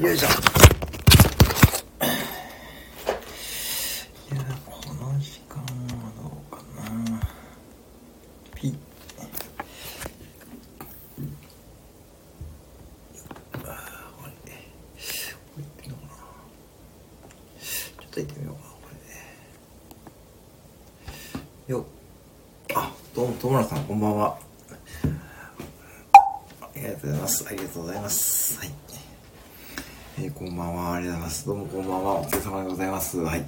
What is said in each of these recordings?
よいしょ。いや、この時間はどうかな。ピッ。あーこれ、これってみようかな。ちょっと行ってみようかな、これで。よっ。あ、どうも、友村さん、こんばんは。ありがとうございます。ありがとうございます。はい。こんばんは。ありがとうございます。どうもこんばんは。お疲れ様でございます。はい。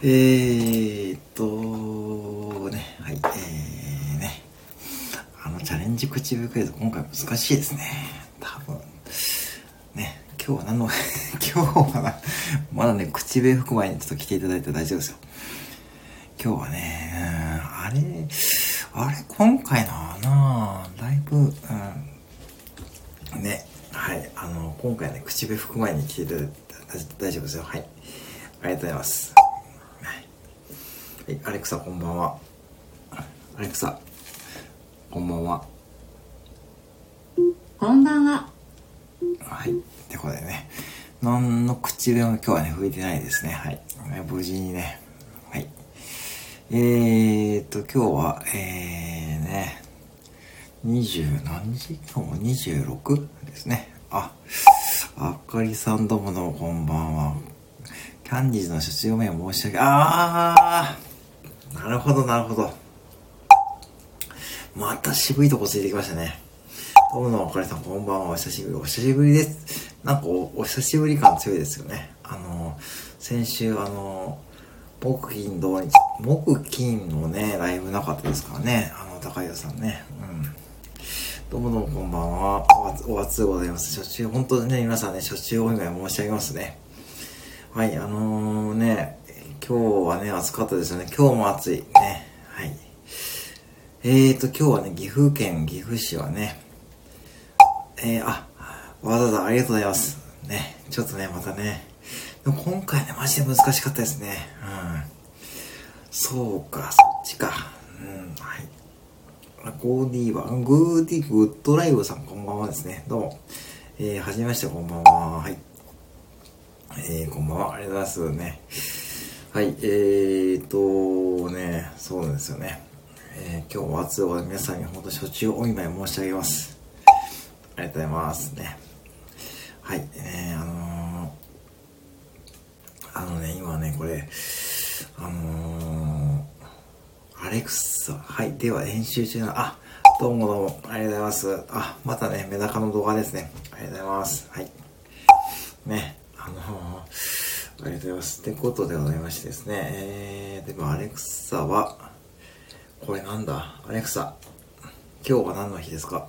えーっと、ね、はい。えー、ね。あの、チャレンジ口笛クイズ、今回難しいですね。多分。ね、今日は何の、今日は、まだね、口笛吹く前にちょっと来ていただいて大丈夫ですよ。今日はね、あれ、あれ、今回のはな、だいぶ、うん、ね、はい、あの、今回ね、口笛吹く前に来ていて大丈夫ですよ。はい。ありがとうございます。はい、はいアレクサ、こんばんは。アレクサ、こんばんは。こんばんは。はい。ってことでね、何の口笛も今日はね、吹いてないですね。はい。無事にね、はい。えーっと、今日は、えーね、20何時？今日も 26? ですね。あ、あかりさんどうもどうもこんばんは。キャンディーズの卒業名を申し上げ、あーなるほどなるほど。また渋いとこついてきましたね。どうもどうもあかりさんこんばんは。お久しぶり。お久しぶりです。なんかおお久しぶり感強いですよね。あの、先週あの、木金土日、木金のね、ライブなかったですからね。あの、高井さんね。どうもどうもこんばんは。おわお熱でございます。初中、本当にね、皆さんね、初中お願い申し上げますね。はい、あのー、ね、今日はね、暑かったですよね。今日も暑い。ね。はい。えーと、今日はね、岐阜県岐阜市はね、えー、あ、わざわざありがとうございます。ね、ちょっとね、またね、でも今回ね、マジで難しかったですね。うん。そうか、そっちか。うん、はい。あゴーディーは、グーディーグッドライブさん、こんばんはですね。どうも。えー、はじめまして、こんばんは。はい。えー、こんばんは。ありがとうございますね。はい、えーとね、そうなんですよね。えー、今日は熱を皆さんに本当初中お見舞い申し上げます。ありがとうございますね。はい、えー、あのー、あのね、今ね、これ、あのー、レクサ、はい、では編集中の、あ、どうもどうも、ありがとうございます。あ、またね、メダカの動画ですね。ありがとうございます。はい。ね、あのー、ありがとうございます。ってことでございましてですね、えー、でもアレクサは、これなんだ？アレクサ、今日は何の日ですか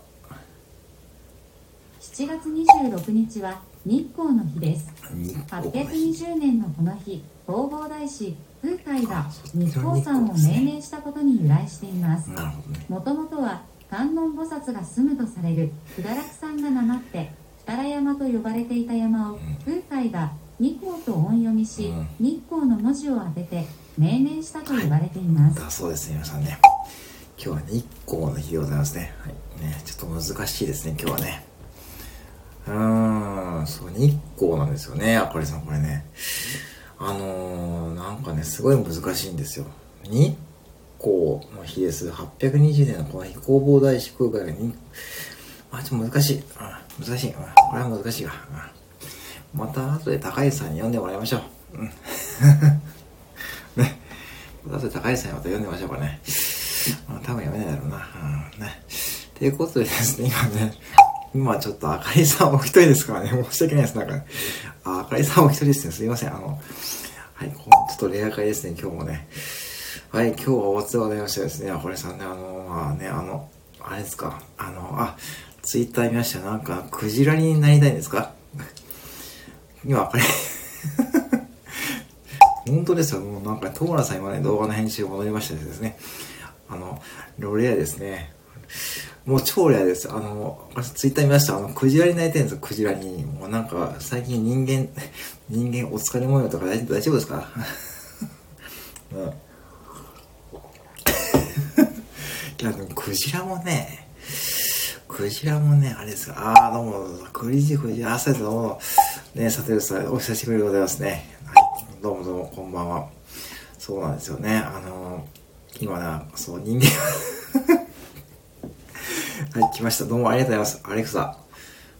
？7月26日は日光の日です。日光の日。820年のこの日、弘法大師空海が日光山を命名したことに由来しています。もともとは観音菩薩が住むとされる不堕落山が名乗って二良山と呼ばれていた山を空海が日光と音読みし、うん日光の文字を当てて命名したと言われています。だそうですね、皆さんね。今日は日光の日でございますね。はい。ね、ちょっと難しいですね、今日はね。うーん、そう、日光なんですよね、あかりさん、これね。あのー、なんかね、すごい難しいんですよ。日光の日です。820年のこの日、弘法大師空海が日、あ、ちょっと難しい。難しい。これは難しいわ。また後で高橋さんに読んでもらいましょう。うん。ね。また後で高橋さんにまた読んでみましょうかね。まあ、多分読めないだろうな。うん、ね。ということでですね、今ね、今ちょっとあかりさんお一人ですからね、申し訳ないです。なんか、あ、あかりさんお一人ですね。すいません。あの、はい、ちょっとレア会ですね、今日もね。はい、今日はお初でございましてですね、あかりさんね、あの、まあね、あの、あれですか、あの、あ、ツイッター見ましたなんか、クジラになりたいんですか？今、あかり、本当ですよ。もうなんか、トーラさん今ね、動画の編集戻りましてですね。あの、ロレアですね。もう超レアです。あの、ツイッター見ました。あの、クジラになりたいんですよ、クジラに。もうなんか、最近人間、人間お疲れ模様とか大大丈夫ですか？うん。いや、でもクジラもね、クジラもね、あれですか。ああ、どうも、クリジクジラ、朝でどうも、ね、さてるさん、お久しぶりでございますね。はい、どうもどうも、こんばんは。そうなんですよね。あのー、今な、そう、人間はい、来ました。どうもありがとうございます。アレクサ、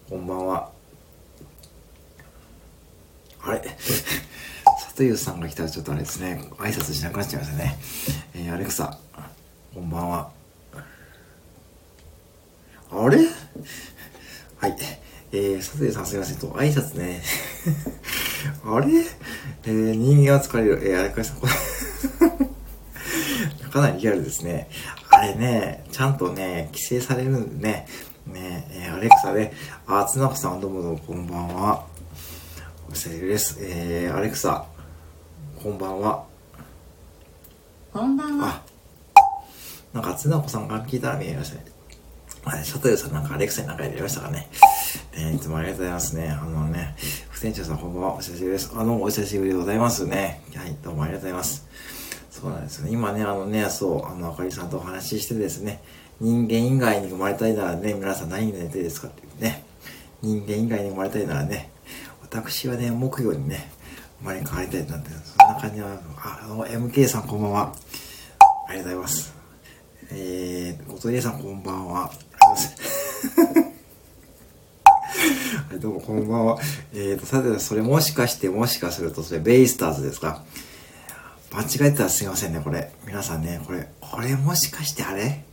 こんばんは。あれ？里湯さんが来たらちょっとあれですね、挨拶しなくなっちゃいましたね。えー、アレクサ、こんばんは。あれ？はい。えー、佐藤さんすいませんと、挨拶ね。あれ？えー、人間は疲れる。えー、あれかさん、かなりリアルですね。あれね、ちゃんとね、規制されるんでね、ね、えー、アレクサで、あ、つなこさんどうもどうもこんばんは。お久しぶりです。えー、アレクサ、こんばんは。こんばんは。なんか、つなこさんが聞いたら見えましたね。はい、佐藤さんなんかアレクサに何か入れましたかね。えー、いつもありがとうございますね。あのね、副店長さんこんばんは。お久しぶりです。あの、お久しぶりでございますね。はい、どうもありがとうございます。そうなんですね。今ね、あのね、そう、あの、あかりさんとお話ししてですね、人間以外に生まれたいならね、皆さん何になりたいですかっていうね。人間以外に生まれたいならね、私はね、木魚にね、生まれ変わりたいなんて、そんな感じは、あ、あの、MK さんこんばんは。ありがとうございます。えー、ことりえさんこんばんは。はい、どうもこんばんは。えーと、さて、それもしかして、もしかすると、それベイスターズですか？間違えてたらすいませんね、これ。皆さんね、これ、これもしかしてあれ？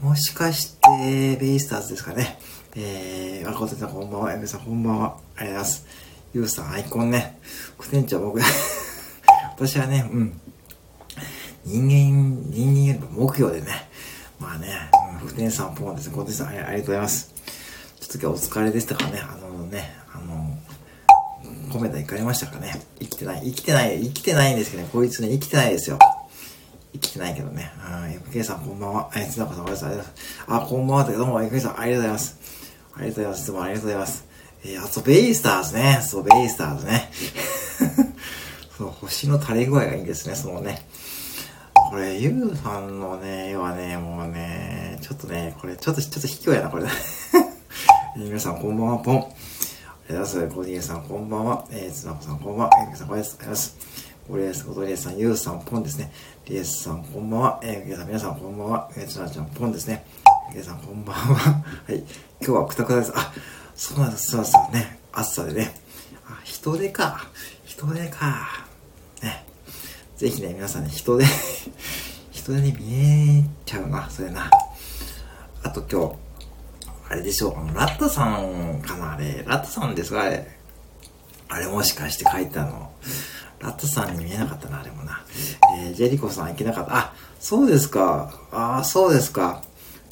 もしかして、ベイスターズですかね。えー、わことさんこんばんは。エメさんこんばんは。ありがとうございます。ゆうさん、アイコンね。副店長、僕、私はね、うん。人間、人間よりも目標でね、まあね、うん、不天さんポンですね。小手さんありがとうございます。ちょっと今日お疲れでしたかね。あのね、あの、コメント行かれましたかね。生きてない。生きてない。生きてないんですけどね。こいつね、生きてないですよ。生きてないけどね。うん、MK さんこんばんは。え、つなこさんおはようございます。あ、こんばんは。どうも、MK さんありがとうございます。ありがとうございます。いつもありがとうございます。えー、あと、ベイスターズね。そう、ベイスターズね。そう、星の垂れ具合がいいんですね、そのね。これ、ゆうさんのね、絵はね、もうね、ちょっとね、これ、ちょっと、ちょっと卑怯やな、これ。皆さん、こんばんは、ポン。ありがとうございます。コーディエさん、こんばんは。えー、つなこさん、こんばんは。えー、さん、こんばんは。ありがとうございます。ゴリエス、コトリエさん、ゆうさん、ポンですね。リエスさん、こんばんは。えー、皆さん、皆さん、こんばんは。えー、つなちゃん、ポンですね。皆さん、こんばんは。はい。今日はくたくたです。あ、そうなんです、そうなんですよね。暑さでね。あ、人手か。人手か。ね。ぜひね、皆さんね、人で 人でね、見えちゃうな、それな。あと今日、あれでしょう、あの、ラットさんかな、あれ。ラットさんですか、あれ。あれもしかして書いたの。ラットさんに見えなかったな、あれもな。えー、ジェリコさん行けなかった。あ、そうですか。ああ、そうですか。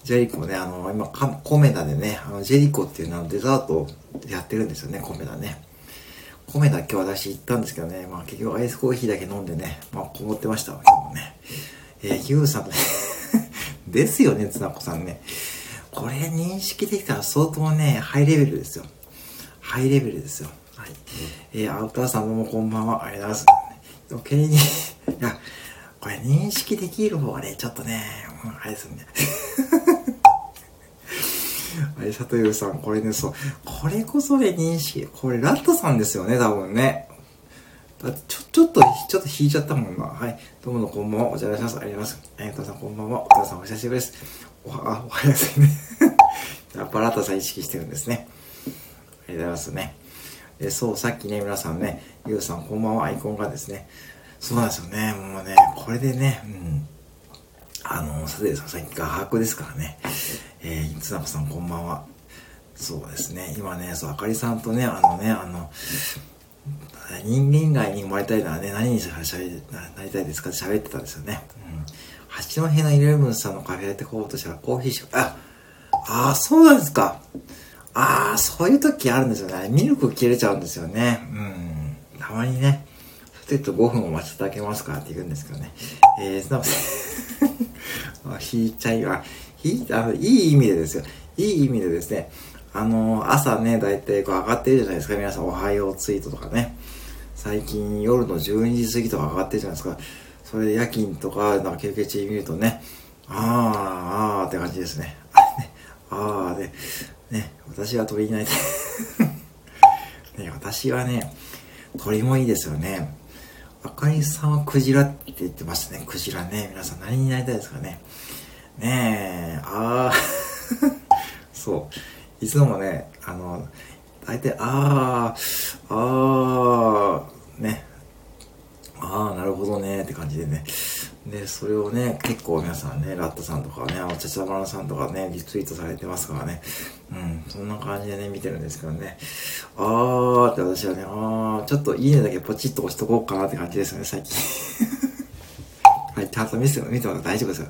ジェリコね、あの、今、コメダでね、あの、ジェリコっていうのはデザートやってるんですよね、コメダね。米だけ私行ったんですけどね、まあ結局アイスコーヒーだけ飲んでね、まあこもってましたわ、今日もね。えー、ヒューさんとね ですよね、つなこさんね。これ認識できたら相当ね、ハイレベルですよ。ハイレベルですよ。はい。えー、アウターさんもこんばんは。ありがとうございます。余計にいや、これ認識できる方がね、ちょっとね、あれですよね。はい、佐藤さん、これね、そう。これこそね、認識。これ、ラットさんですよね、多分ね。だって、ちょ、ちょっと、ちょっと引いちゃったもんな。はい。どうもの、こんばんは。お邪魔します。ありがとうございます。えー、とさん、こんばんは。お父さん、お久しぶりです。おは、おはやすいね。やっぱラットさん意識してるんですね。ありがとうございますね。えそう、さっきね、皆さんね、ゆうさん、こんばんは。アイコンがですね。そうなんですよね。もうね、これでね、うん。あの、さてさん、さっき画伯ですからね。えー、つなこさんこんばんは。そうですね。今ね、そう、あかりさんとね、あのね、あの、人間以外に生まれたいならね、何にしゃべなりたいですかって喋ってたんですよね。うん。八戸のイレブンさんのカフェやってこうとしたらコーヒーしか、あ、ああ、そうなんですか。ああ、そういう時あるんですよね。ミルク切れちゃうんですよね。うん。たまにね、ちょっと5分お待ちいただけますかって言うんですけどね。えー、すなわち、引いちゃい、あ、いい、あの、いい意味でですよ。いい意味でですね、あの、朝ね、だいたいこう上がってるじゃないですか。皆さんおはようツイートとかね。最近夜の12時過ぎとか上がってるじゃないですか。それで夜勤とか、なんか休憩中見るとね、あー、あーって感じですね。あね、あ、で、ね、私は鳥になりたい。ね、私はね、鳥もいいですよね。あかりさんはクジラって言ってましたね。クジラね。皆さん何になりたいですかね。ねえ、ああ、そう。いつもね、あの、大体、ああ、ああ、ね。ああ、なるほどね、って感じでね。で、それをね、結構皆さんね、ラットさんとかね、お茶茶丸さんとかね、リツイートされてますからね。うん、そんな感じでね、見てるんですけどね。あーって私はね、あー、ちょっといいねだけポチッと押しとこうかなって感じですよね、最近。はい、ハート見せて見ても大丈夫ですよ。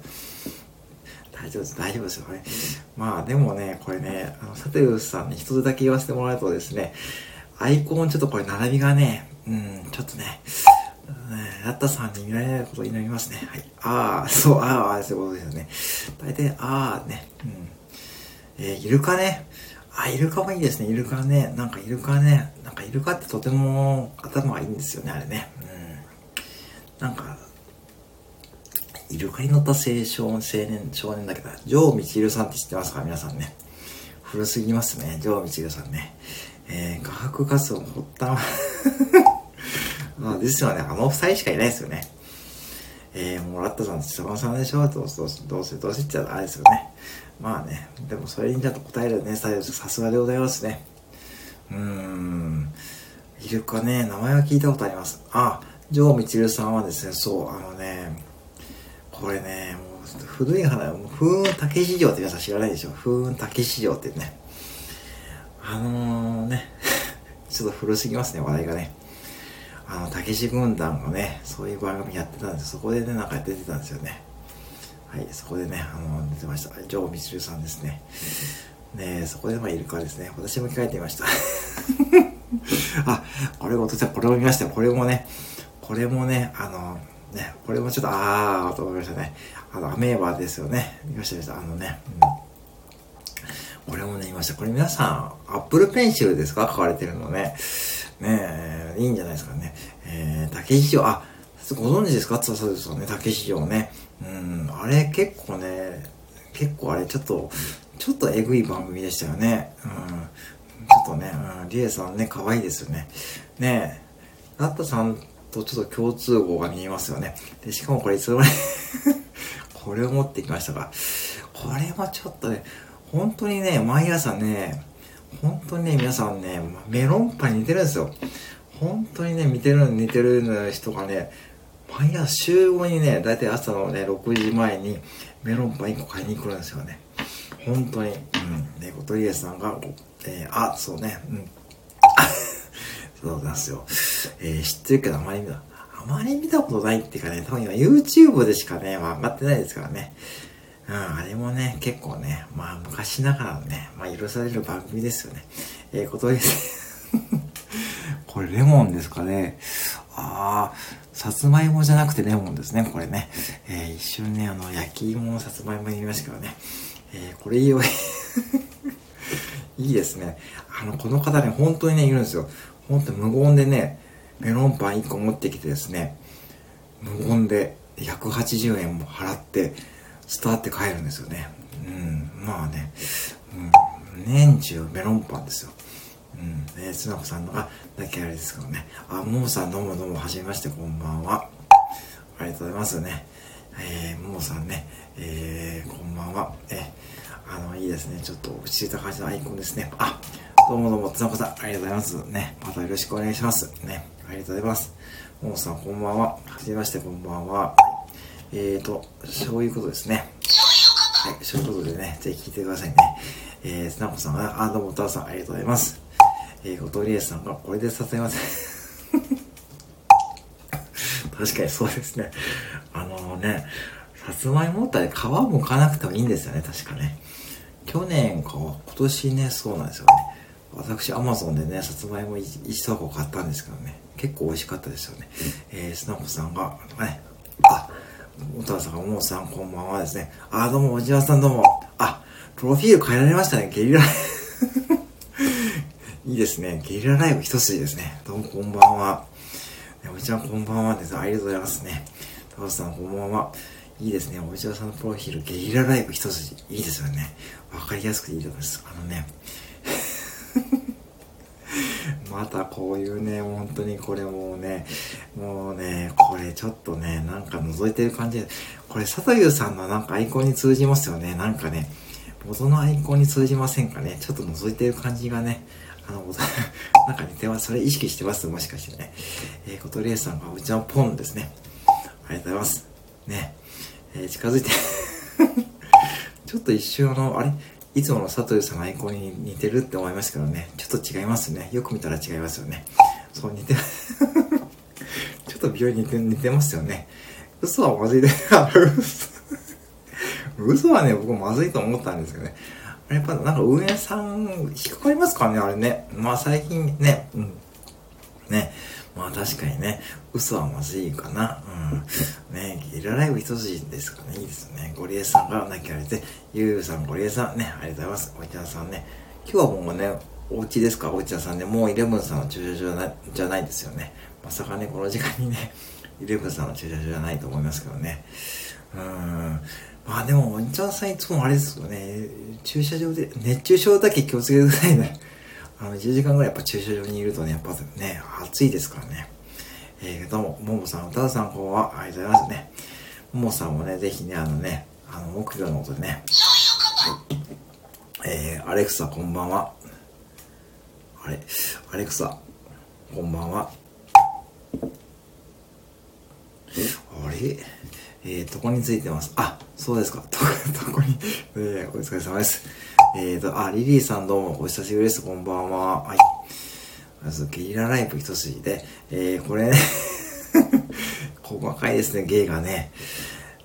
大丈夫です、大丈夫ですよね。まあでもね、これね、あの、サテウスさんに一つだけ言わせてもらうとですね、アイコンちょっとこれ並びがね、うん、ちょっとね、ね、ラッタさんに見られないことを祈りますね。はい。ああ、そう、ああ、そういうことですよね。大体、ああ、ね。うん。えー、イルカね。あ、イルカもいいですね。イルカね。なんかイルカね。なんかイルカってとても頭がいいんですよね、あれね。うん。なんか、イルカに乗った青少青年、少年だけど、ジョー・ミチルさんって知ってますか？皆さんね。古すぎますね。ジョー・ミチルさんね。えー、画伯活動の発端まあですよね、あの二人しかいないですよね。えー、もうラッタさんと北川さんでしょ？どうせ、どうせ、どうせってあれですよね。まあね、でもそれにちゃんと答えるね、さすがでございますね。うーん。イルカね、名前は聞いたことあります。あ、ジョー・ミチルさんはですね、そう、あのね、これね、もう古い花、風雲竹市場って皆さん知らないでしょ？風雲竹市場ってね。あのー、ね、ちょっと古すぎますね、話題がね。あの、たけし軍団がね、そういう番組やってたんで、そこでね、なんか出てたんですよね。はい、そこでね、あの、出てました。ジョー・ミチルさんですね。ねそこでまあイルカですね。私も聞かれてみました。あ、これ、お父さん、これも見ましたよ。これもね、これもね、あの、ね、これもちょっと、あーと思いましたね。あの、アメーバーですよね。見ました、見ました。あのね、うん。これもね、見ました。これ皆さん、アップルペンシルですか？書かれてるのね。ねいいんじゃないですかね。えー、竹市場、あ、ご存知ですか？そうですよね、竹市場ね。うん、あれ結構ね、結構あれちょっと、ちょっとえぐい番組でしたよね。うん、ちょっとね、うん、リエさんね、可愛いですよね。ねえ、ラッタさんとちょっと共通語が見えますよね。で、しかもこれいつもね これを持ってきましたが、これはちょっとね、本当にね、毎朝ね、本当にね、皆さんね、メロンパンに似てるんですよ。本当にね、似てるの、似てる人がね、毎朝週5にね、だいたい朝のね、6時前にメロンパン1個買いに来るんですよね。本当に。うん。ね、コトリエさんが、えー、あ、そうね、うん。そうなんですよ。えー、知ってるけどあまり見た、あまり見たことないっていうかね、多分今 YouTube でしかね、まあ、上がってないですからね。うん、あれもね、結構ね、まあ昔ながらのね、まあ許される番組ですよね。えー、ことです。これレモンですかね。ああ、さつまいもじゃなくてレモンですね、これね。えー、一瞬ね、あの、焼き芋のさつまいもに見ましたけどね。えー、これいいよ。いいですね。あの、この方ね、本当にね、いるんですよ。本当に無言でね、メロンパン1個持ってきてですね、無言で180円も払って、スターって帰るんですよね。うん、まあね、うん、年中メロンパンですよ。うん、ね、つなこさんの、あ、だけあれですけどね。あ、ももさんどうもどうも、はじめまして、こんばんは。ありがとうございますね。えー、ももさんね、えー、こんばんは。えあの、いいですね。ちょっと落ち着いた感じのアイコンですね。あ、どうもどうも、つなこさん、ありがとうございます。ね、またよろしくお願いします。ね、ありがとうございます。ももさん、こんばんは。はじめまして、こんばんは。えーと、そういうことですね。はい、そういうことでね、ぜひ聞いてくださいね。えー、つなこさん、あ、どうも、お父さん、ありがとうございます。えー、ごとりえさんが、これで撮影ません。確かにそうですね。あのね、さつまいもったら皮むかなくてもいいんですよね、確かね。去年か、今年ね、そうなんですよね。私、アマゾンでね、さつまいも一箱買ったんですけどね、結構美味しかったですよね。えー、すなこさんが、ね、あ、お父さんがもさん、こんばんはですね。あ、どうも、おじわさんどうも。あ、プロフィール変えられましたね。ゲリラいいですね。ゲリラライブ一筋ですね。どうも、こんばんは。おじちゃん、こんばんはです。ありがとうございますね。タワさん、こんばんは。いいですね。おじさんのプロフィール、ゲリラライブ一筋。いいですよね。わかりやすくていいと思います。あのね、またこういうね、本当にこれもうね、もうね、これちょっとね、なんか覗いてる感じで、これ佐藤優さんのなんかアイコンに通じますよね。なんかね、元のアイコンに通じませんかね。ちょっと覗いてる感じがね、あの、なんか似てます。それ意識してます？もしかしてね。えー、ことりえさんがうちのポンですね。ありがとうございます。ね。えー、近づいて ちょっと一瞬あの、あれ？いつもの佐藤さんのアイコンに似てるって思いますけどね。ちょっと違いますね。よく見たら違いますよね。そう、似て、ちょっと美容に似て似てますよね。嘘はまずいで、嘘はね、僕まずいと思ったんですけどね。やっぱなんか運営さん引っかかりますかね、あれね。まあ最近ね、うん。ね。まあ確かにね、嘘はまずいかな。うん。ね、ゲリラライブ一筋ですかね、いいですね。ゴリエさんが泣きられて、ゆうさん、ゴリエさんね、ありがとうございます。おいちゃんさんね。今日はもうね、お家ですか？お茶さんで、もうイレブンさんの駐車場じゃないですよね。まさかね、この時間にね、イレブンさんの駐車場じゃないと思いますけどね。うーん。まあでも、お茶さんいつもあれですよね。駐車場で、熱中症だけ気をつけてくださいね。あの、10時間ぐらいやっぱ駐車場にいるとね、やっぱね、暑いですからね。えー、どうも、ももさん、歌さん、こんばんは。ありがとうございますね。ももさんもね、ぜひね、あのね、あの、木魚の音でね。はい。えー、アレクサ、こんばんは。あれ、アレクサ、こんばんは。あれ？えー、どこについてます？あ、そうですか。ど、どこに、えー、お疲れ様です。えーと、あ、リリーさんどうもお久しぶりです。こんばんは。はい。まず、ゲリラライブ一筋で、えー、これね 細かいですね、芸がね。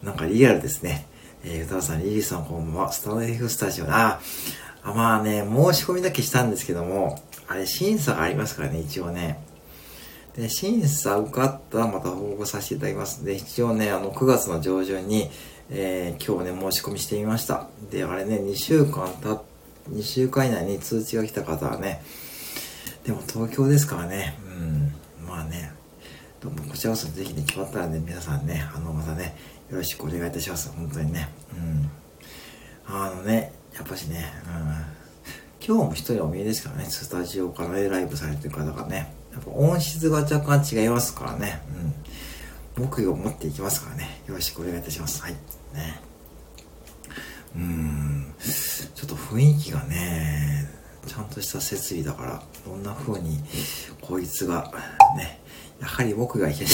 なんかリアルですね。えー、歌さん、リリーさんこんばんは。スター F スタジオ。あ、あ、まあね、申し込みだけしたんですけども、あれ審査がありますからね、一応ね。で、審査受かったらまた報告させていただきます。で、一応ね、あの、9月の上旬に、えー、今日ね、申し込みしてみました。で、あれね、2週間た2週間以内に通知が来た方はね、でも東京ですからね、うん、まあね、どうもこちらこそぜひね、決まったらね、皆さんね、あの、またね、よろしくお願いいたします。本当にね。うん。あのね、やっぱしね、うん。今日も一人お見えですからね、スタジオからライブされてる方がね、やっぱ音質が若干違いますからね、うん。木魚を持っていきますからね、よろしくお願いいたします。はい。ね。うん。ちょっと雰囲気がね、ちゃんとした設備だから、どんな風に、こいつが、ね、やはり僕がいけない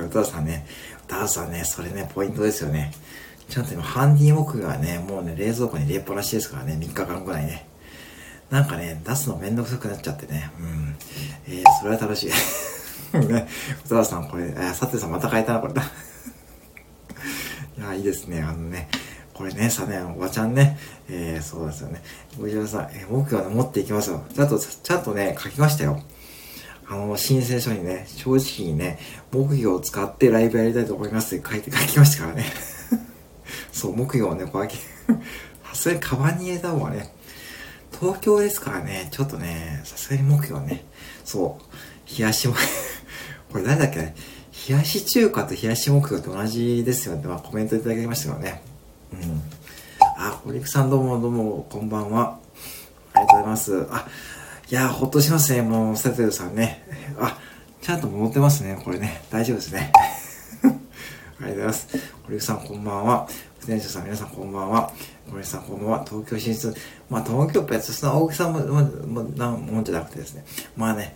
歌田さんね、歌田さんね、それね、ポイントですよね。ちゃんと今、ハンディー木がね、もうね、冷蔵庫に入れっぱなしですからね、3日間ぐらいね。なんかね、出すのめんどくさくなっちゃってね。うん。えー、それは楽しい。ね、歌田さん、これ、えさてさんまた変えたな、これだ。いや、いいですね、あのね。これね、さね、おばちゃんね、えー、そうですよね。ご自分さん、えー、僕はね、持っていきますよ。ちゃんと、ちゃんとね、書きましたよ。あの、申請書にね、正直にね、木魚を使ってライブやりたいと思いますって書いて、書きましたからね。そう、木魚をね、こうやって、さすがにカバンに入れた方がね、東京ですからね、ちょっとね、さすがに木魚ね、そう、冷やしも、これ誰だっけ、冷やし中華と冷やし木魚と同じですよって、まあ、コメントいただきましたけどね。うん。あ、堀くさんどうもどうも、こんばんは。ありがとうございます。あ、いやほっとしますね。もう、サテルさんね。あ、ちゃんと戻ってますね。これね。大丈夫ですね。ありがとうございます。堀さん、こんばんは。不電車さん、皆さん、こんばんは。堀さん、こんばんは。東京進出。まあ、東京っ別その大きさも、も、なもんじゃなくてですね。まあね、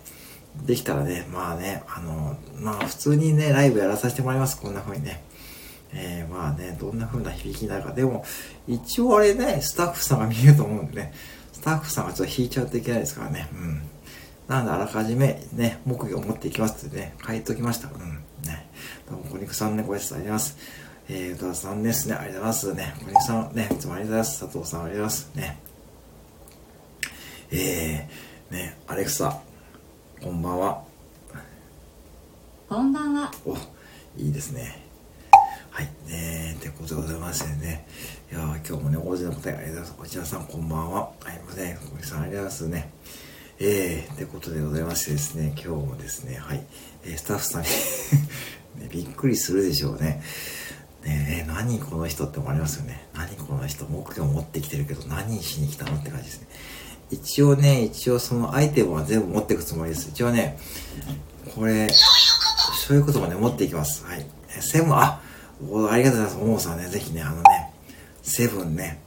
できたらね、まあね、あの、まあ、普通にね、ライブやらさせてもらいます。こんな風にね。えー、まあね、どんな風な響きになるか。でも、一応あれね、スタッフさんが見えると思うんでね。スタッフさんがちょっと引いちゃうといけないですからね。うん。なので、あらかじめ、ね、木魚を持っていきますってね、書いておきました。うん。ね。どうも、小肉さんね、ご挨拶あります。えー、歌田さんですね、ありがとうございます。ね、小肉さん、ね、いつもありがとうございます。佐藤さん、ありがとうございます。ね。えー、ね、アレクサ、こんばんは。こんばんは。お、いいですね。はい。ねってことでございましてね。いや今日もね、大勢の方ありがとうございます。こちらさん、こんばんは。はい、ません。小木さん、ありがとうございますね。えー、ってことでございましてですね、今日もですね、はい、えー、スタッフさんに ねびっくりするでしょうね。ねえ、何この人って思われますよね。何この人、目標持ってきてるけど何しに来たのって感じですね。一応ね、一応そのアイテムは全部持っていくつもりです。一応ね、これ、そういうこともね、持っていきます。はい。セブン、あ、おありがとうございます。ももさんね、ぜひね、あのね、セブンね、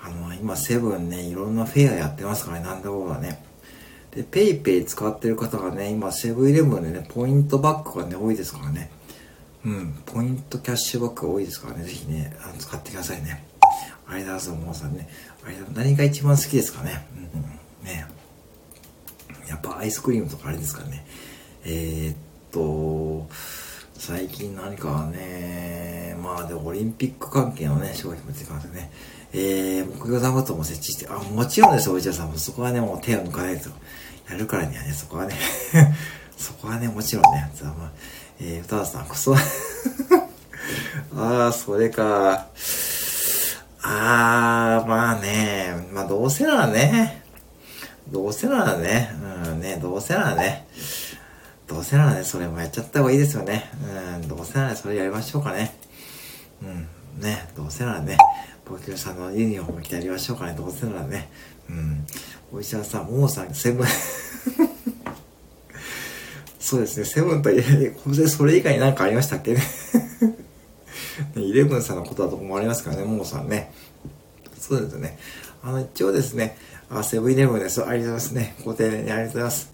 あの、今セブンね、いろんなフェアやってますからね、なんだろうがね。で、ペイペイ使ってる方がね、今セブンイレブンでね、ポイントバックがね、多いですからね。うん、ポイントキャッシュバックが多いですからね、ぜひね、あの使ってくださいね。ありがとうございます、ももさんね。あれ何が一番好きですかね。うん、うん、ね。やっぱアイスクリームとかあれですかね。えー、っと、最近何かね、まあでもオリンピック関係のね、商品も出てますね。えー、目標座布団も設置して、あ、もちろんですお医者さんもそこはね、もう手を抜かないと。やるからにはね、そこはね そこはね、もちろんね、まあ、えー、歌田さん、くそ。ああ、それか。ああ、まあね、まあどうせならね、どうせならね、うんね、どうせならね、どうせならね、それもやっちゃった方がいいですよね。うん、どうせならねそれやりましょうかね。うん、ね、どうせならね、ボキュさんのユニフォーム着てやりましょうかね、どうせならね。うん、お医者さん、ももさん、セブンそうですね、セブンといえ、それ以外に何かありましたっけ ね？イレブンさんのことだと思われますからね、ももさんね。そうですね。あの、一応ですね、あ、セブンイレブンです。ありがとうございますね。ご丁寧にありがとうございます。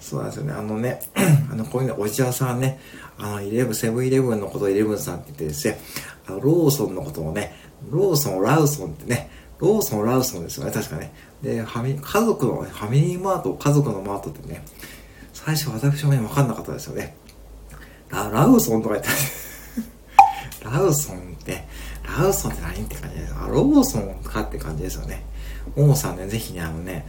そうなんですよね。あのね、あの、こういうの、おじやさんね、あの、イレブン、セブンイレブンのことをイレブンさんって言ってですね、あの、ローソンのことをね、ローソン、ラウソンってね、ローソン、ラウソンですよね、確かね。で、ファミ、家族の、ファミリーマート、家族のマートってね、最初私もね、わかんなかったですよね。ラ、ラウソンとか言って、ラウソンって、ラウソンって何って感じです。あ、ローソンかって感じですよね。ももさんね、ぜひね、あのね、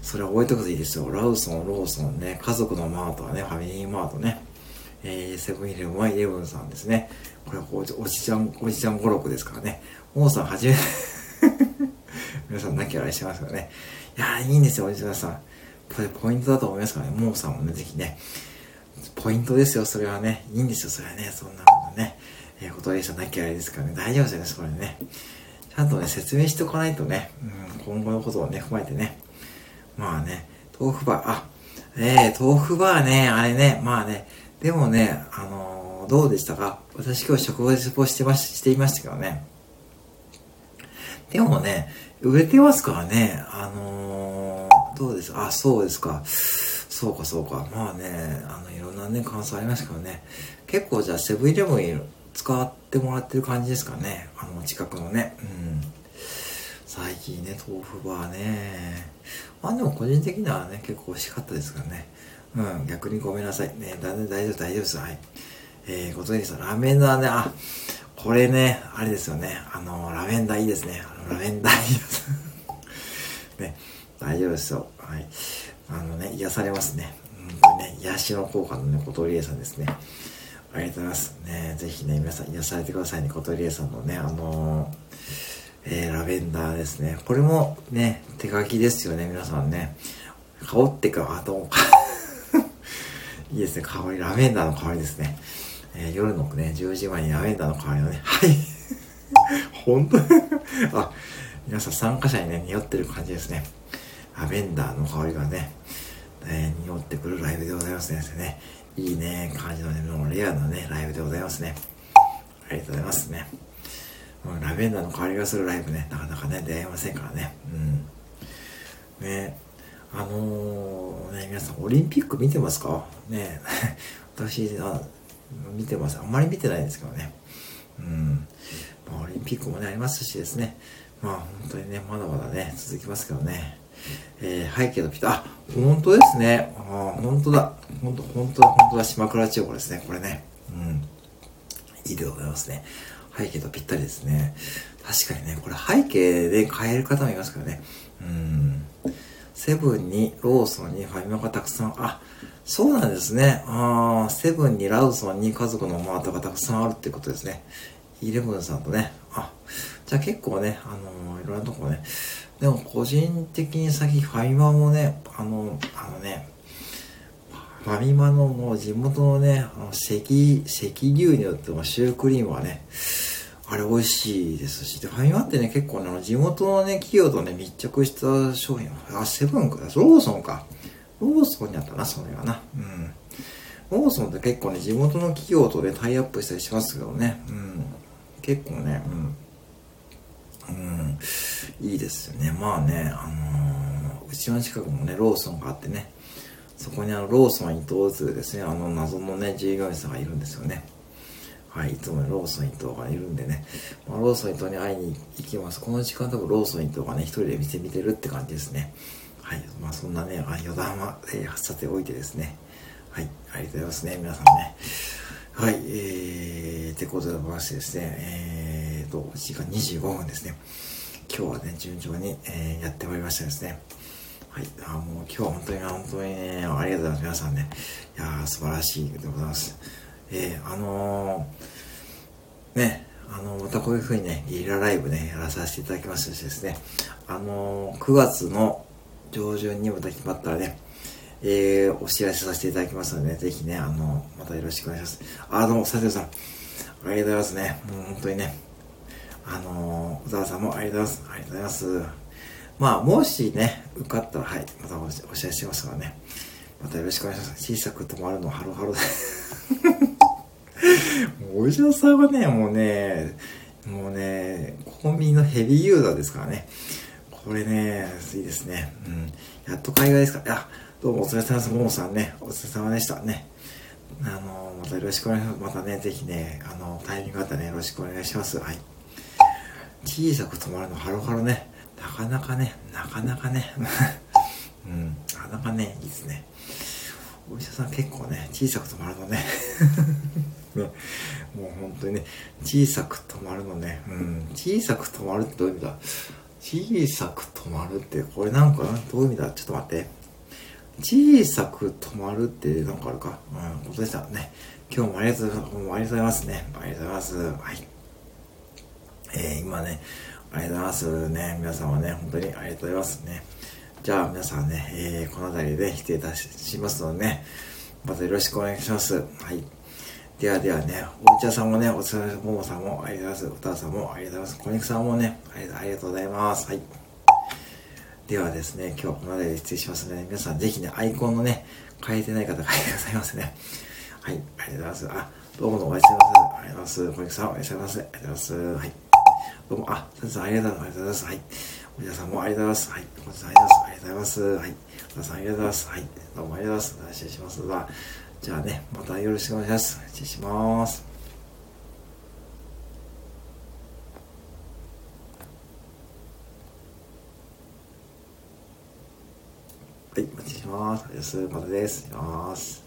それ覚えておくといいですよ。ラウソン、ローソンね、家族のマートはね、ファミリーマートね、えー、セブンイレブンはイレブンさんですね。これおじ、おじちゃん、おじちゃん語録ですからね。ももさんはじめ 皆さん泣き笑いしてますからね。いやー、いいんですよ、おじさん。これポイントだと思いますからね。ももさんもね、ぜひね。ポイントですよ、それはね。いいんですよ、それはね。そんなことね。えー、ことでした泣き笑いですからね。大丈夫ですよね、それね。ちゃんとね、説明しておかないとね、うん、今後のことをね、踏まえてね。まあね、豆腐バー、あ、えー、豆腐バーね、あれね、まあね、でもね、あのー、どうでしたか？私今日食事をしてまし、していましたけどね。でもね、売れてますからね、あのー、どうですあ、そうですか。そうか、そうか。まあね、あの、いろんなね、感想ありましたけどね。結構じゃあ、セブンイレブン使ってもらってる感じですかね。あの、近くのね。うん。最近ね、豆腐バーね。まあでも個人的にはね、結構美味しかったですからね。うん、逆にごめんなさい。ね、大丈夫、大丈夫、大丈夫です。はい。えー、ご存知ですラーメンダーね、あ、これね、あれですよね。あの、ラベンダーいいですね。あのラベンダーいいです。ね、大丈夫ですよ。はい。あのね、癒されますね。うん、ね、癒しの効果のね、小鳥江さんですね。ありがとうございます。ね、ぜひね、皆さん癒されてくださいね。小鳥江さんのね、あのーえー、ラベンダーですね。これもね、手書きですよね、皆さんね。香ってか、あ、どうか。いいですね、香り、ラベンダーの香りですね。えー、夜のね、10時前にラベンダーの香りをね、はい。本当 あ、皆さん参加者にね、匂ってる感じですね。ラベンダーの香りがね、えー、匂ってくるライブでございますね。いいね、感じのね、もうレアなね、ライブでございますね。ありがとうございますね。うん、ラベンダーの香りがするライブね、なかなかね、出会えませんからね。うん。ね、あのー、ね、皆さん、オリンピック見てますか？ね、私あ、見てます。あんまり見てないんですけどね。うん。まあ、オリンピックもね、ありますしですね。まあ、本当にね、まだまだね、続きますけどね。えー、背景のピタ、あ、本当ですね。あ、本当だ。本当、本当だ、本当だ、島倉千代子ですね、これね。うん。いいでございますね。背景とぴったりですね。確かにね、これ背景で変える方もいますからね。うん。セブンにローソンにファミマがたくさん、あ、そうなんですね。ああ、セブンにラウソンに家族のマートがたくさんあるっていうことですね。イレブンさんとね。あ、じゃあ結構ね、あのー、いろんなとこね。でも個人的に先ファミマもね、あの、あのね、ファミマのもう地元のね、あの赤、赤牛乳ってもシュークリームはね、あれ美味しいですし、で、ファミマってね、結構ね、あの地元のね、企業とね、密着した商品、あ、セブンか、ローソンか。ローソンにあったな、それはな。うん。ローソンって結構ね、地元の企業とね、タイアップしたりしますけどね。うん。結構ね、うん。うん。いいですよね。まあね、あのーうちの近くもね、ローソンがあってね、そこにあの、ローソン伊藤図ですね、あの謎のね、従業員さんがいるんですよね。はい、いつもローソン伊藤がいるんでね、まあ、ローソン伊藤に会いに行きます。この時間多分ローソン伊藤がね、一人で店見てるって感じですね。はい、まあそんなね、あ余談は、えー、さておいてですね。はい、ありがとうございますね、皆さんね。はい、えー、ってことでございましてですね、えーと、時間25分ですね。今日はね、順調に、えーやってまいりましたですね。はい。あもう今日は本当に、本当にね、ありがとうございます。皆さんね。いや、素晴らしいでございます。えー、あのー、ね、あの、またこういう風にね、ゲリラライブね、やらさせていただきましですね、あのー、9月の上旬にまた決まったらね、えー、お知らせさせていただきますので、ね、ぜひね、あの、またよろしくお願いします。あ、どうも、佐藤さん。ありがとうございますね。もう本当にね、あのー、小沢さんもありがとうございます。ありがとうございます。まあ、もしね、受かったら、はい、またお知お知らせしますからね。またよろしくお願いします。小さく止まるのハロハロで。もうお医者さんはね、もうね、もうね、コンビニのヘビーユーザーですからね。これね、いいですね。うん。やっと海外ですから。いや、どうもお疲れ様です。ももさんね、お疲れ様でしたね。あの、またよろしくお願いします。またね、ぜひね、あの、タイミングあったらね、よろしくお願いします。はい。小さく止まるのハロハロね。なかなかね、なかなかね。うん、なかなかね、いいですね。お医者さん結構ね、小さく止まるのね。ね、もう本当にね、小さく止まるのね、うん、小さく止まるってどういう意味だ？小さく止まるって、これなんかどういう意味だ？ちょっと待って。小さく止まるってなんかあるか？うん、ことでしたね。今日もありがとうございます。ありがとうございますね。ありがとうございます。はい。えー、今ね、ありがとうございますね。皆様ね、本当にありがとうございますね。じゃあ皆さんね、えー、この辺りで失礼いたしますのでね、またよろしくお願いします。はい。ではではね、お茶さんもね、お疲れ様ももさんもありがとうございます。おたさんもありがとうございます。小肉さんもね、ありがとうございます。はい。ではですね、今日はこの辺りで失礼しますので、皆さんぜひね、アイコンのね、変えてない方変えてくださいませね。はい、ありがとうございます。あ、どうもどうもおやすみなさい。ありがとうございます。小肉さん、おやすみなさい。ありがとうございます。はい。どうも、あ、さんさんありがとうございます。はい。おじさんもありがとうございます。はい。おじさんありがとうございます。はい。おさんありがとうございます。はい。どうもありがとうございます。失礼します。じゃあね、またよろしくお願いします。失礼します。はい、お待ちします。おやすまたです。します。